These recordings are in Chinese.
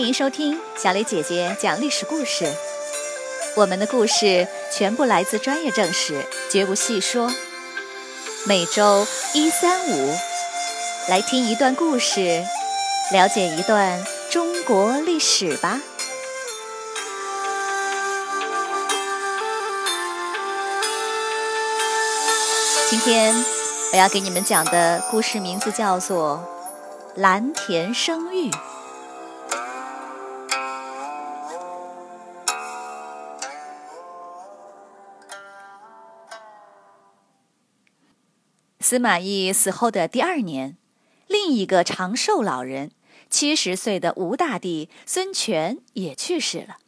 欢迎收听小磊姐姐讲历史故事。我们的故事全部来自专业正史，绝不细说。每周一、三、五，来听一段故事，了解一段中国历史吧。今天我要给你们讲的故事名字叫做《蓝田生育》。司马懿死后的第二年，另一个长寿老人，七十岁的吴大帝孙权也去世了。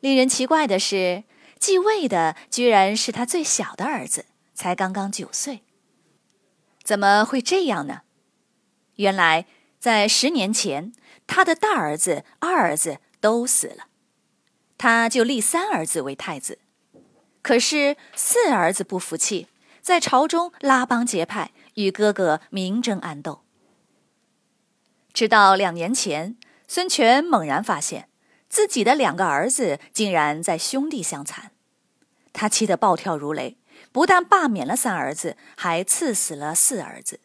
令人奇怪的是，继位的居然是他最小的儿子，才刚刚九岁。怎么会这样呢？原来，在十年前，他的大儿子、二儿子都死了，他就立三儿子为太子。可是四儿子不服气。在朝中拉帮结派，与哥哥明争暗斗。直到两年前，孙权猛然发现自己的两个儿子竟然在兄弟相残，他气得暴跳如雷，不但罢免了三儿子，还赐死了四儿子，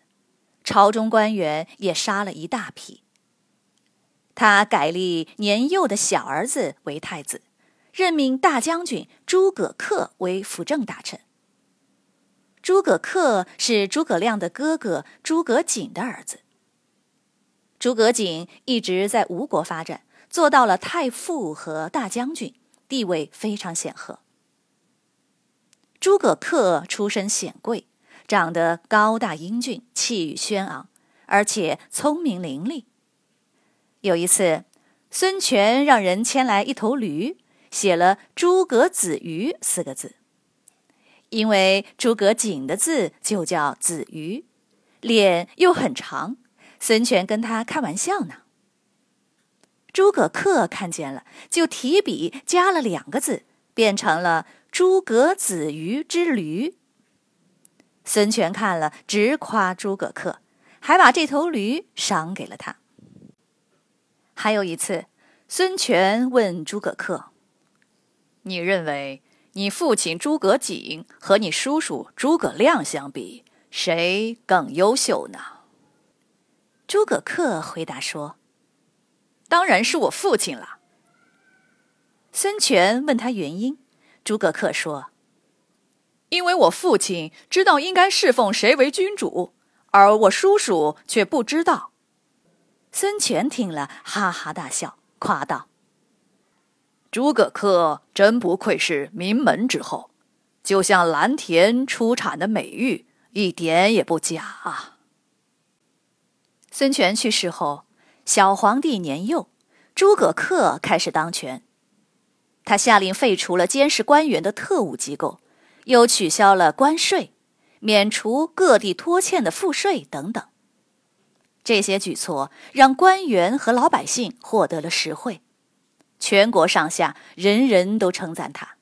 朝中官员也杀了一大批。他改立年幼的小儿子为太子，任命大将军诸葛恪为辅政大臣。诸葛恪是诸葛亮的哥哥诸葛瑾的儿子。诸葛瑾一直在吴国发展，做到了太傅和大将军，地位非常显赫。诸葛恪出身显贵，长得高大英俊，气宇轩昂，而且聪明伶俐。有一次，孙权让人牵来一头驴，写了“诸葛子瑜”四个字。因为诸葛瑾的字就叫子瑜，脸又很长，孙权跟他开玩笑呢。诸葛恪看见了，就提笔加了两个字，变成了“诸葛子瑜之驴”。孙权看了，直夸诸葛恪，还把这头驴赏给了他。还有一次，孙权问诸葛恪：“你认为？”你父亲诸葛瑾和你叔叔诸葛亮相比，谁更优秀呢？诸葛恪回答说：“当然是我父亲了。”孙权问他原因，诸葛恪说：“因为我父亲知道应该侍奉谁为君主，而我叔叔却不知道。”孙权听了，哈哈大笑，夸道。诸葛恪真不愧是名门之后，就像蓝田出产的美玉，一点也不假啊。孙权去世后，小皇帝年幼，诸葛恪开始当权。他下令废除了监视官员的特务机构，又取消了关税，免除各地拖欠的赋税等等。这些举措让官员和老百姓获得了实惠。全国上下人人都称赞他，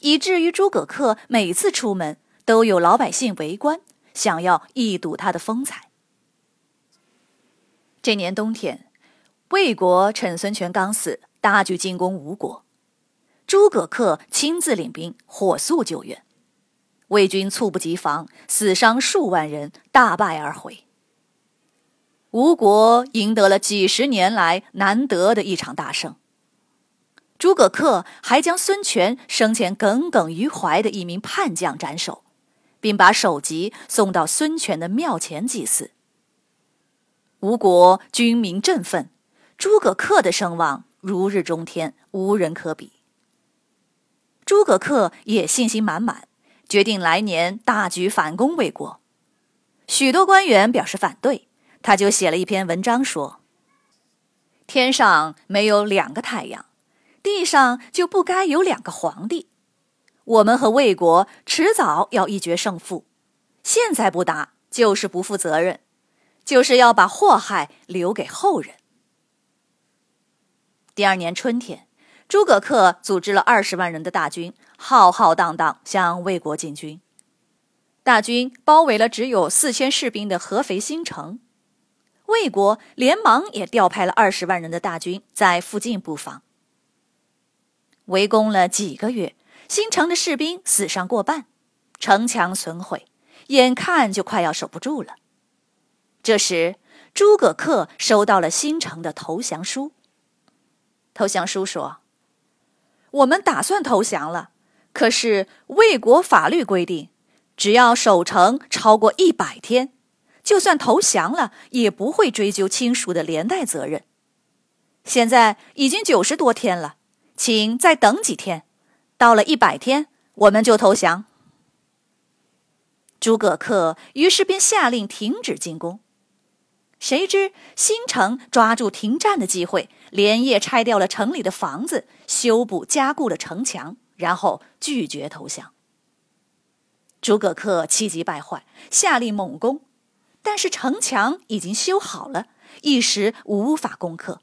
以至于诸葛恪每次出门都有老百姓围观，想要一睹他的风采。这年冬天，魏国趁孙权刚死，大举进攻吴国，诸葛恪亲自领兵，火速救援，魏军猝不及防，死伤数万人，大败而回。吴国赢得了几十年来难得的一场大胜。诸葛恪还将孙权生前耿耿于怀的一名叛将斩首，并把首级送到孙权的庙前祭祀。吴国军民振奋，诸葛恪的声望如日中天，无人可比。诸葛恪也信心满满，决定来年大举反攻魏国。许多官员表示反对，他就写了一篇文章说：“天上没有两个太阳。”地上就不该有两个皇帝，我们和魏国迟早要一决胜负，现在不打就是不负责任，就是要把祸害留给后人。第二年春天，诸葛恪组织了二十万人的大军，浩浩荡荡向魏国进军。大军包围了只有四千士兵的合肥新城，魏国连忙也调派了二十万人的大军在附近布防。围攻了几个月，新城的士兵死伤过半，城墙损毁，眼看就快要守不住了。这时，诸葛恪收到了新城的投降书。投降书说：“我们打算投降了，可是魏国法律规定，只要守城超过一百天，就算投降了，也不会追究亲属的连带责任。现在已经九十多天了。”请再等几天，到了一百天，我们就投降。诸葛恪于是便下令停止进攻。谁知新城抓住停战的机会，连夜拆掉了城里的房子，修补加固了城墙，然后拒绝投降。诸葛恪气急败坏，下令猛攻，但是城墙已经修好了，一时无法攻克。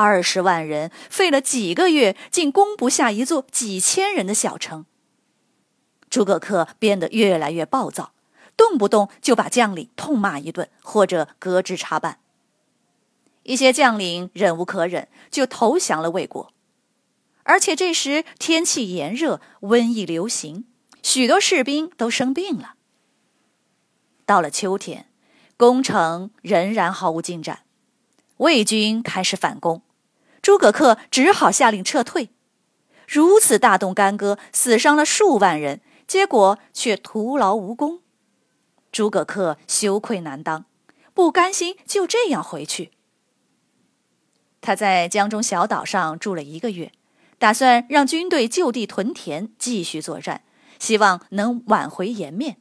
二十万人费了几个月，竟攻不下一座几千人的小城。诸葛恪变得越来越暴躁，动不动就把将领痛骂一顿，或者革职查办。一些将领忍无可忍，就投降了魏国。而且这时天气炎热，瘟疫流行，许多士兵都生病了。到了秋天，攻城仍然毫无进展，魏军开始反攻。诸葛恪只好下令撤退，如此大动干戈，死伤了数万人，结果却徒劳无功。诸葛恪羞愧难当，不甘心就这样回去。他在江中小岛上住了一个月，打算让军队就地屯田，继续作战，希望能挽回颜面。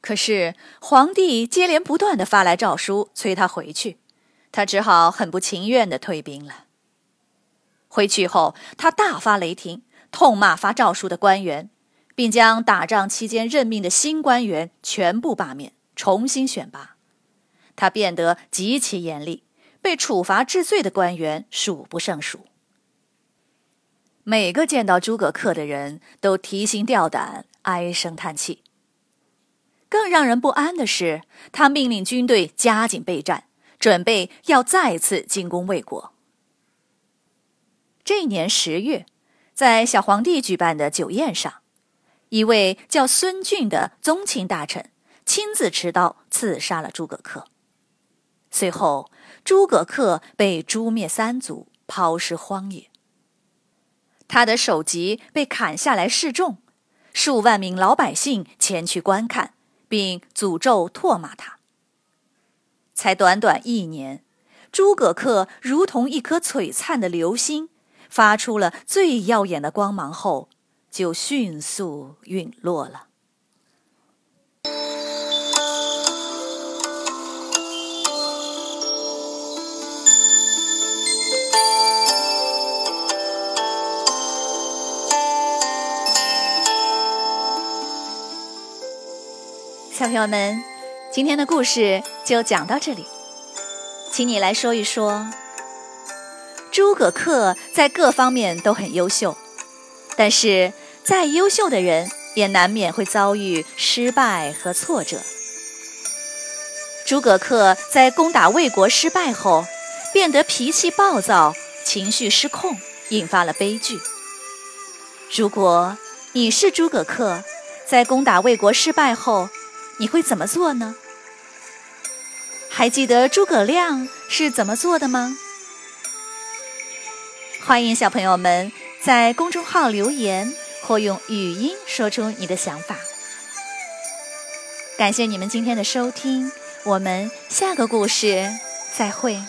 可是皇帝接连不断的发来诏书，催他回去。他只好很不情愿的退兵了。回去后，他大发雷霆，痛骂发诏书的官员，并将打仗期间任命的新官员全部罢免，重新选拔。他变得极其严厉，被处罚治罪的官员数不胜数。每个见到诸葛恪的人都提心吊胆，唉声叹气。更让人不安的是，他命令军队加紧备战。准备要再次进攻魏国。这一年十月，在小皇帝举办的酒宴上，一位叫孙俊的宗亲大臣亲自持刀刺杀了诸葛恪。随后，诸葛恪被诛灭三族，抛尸荒野。他的首级被砍下来示众，数万名老百姓前去观看，并诅咒唾骂他。才短短一年，诸葛恪如同一颗璀璨的流星，发出了最耀眼的光芒后，就迅速陨落了。小朋友们。今天的故事就讲到这里，请你来说一说。诸葛恪在各方面都很优秀，但是再优秀的人也难免会遭遇失败和挫折。诸葛恪在攻打魏国失败后，变得脾气暴躁，情绪失控，引发了悲剧。如果你是诸葛恪，在攻打魏国失败后，你会怎么做呢？还记得诸葛亮是怎么做的吗？欢迎小朋友们在公众号留言或用语音说出你的想法。感谢你们今天的收听，我们下个故事再会。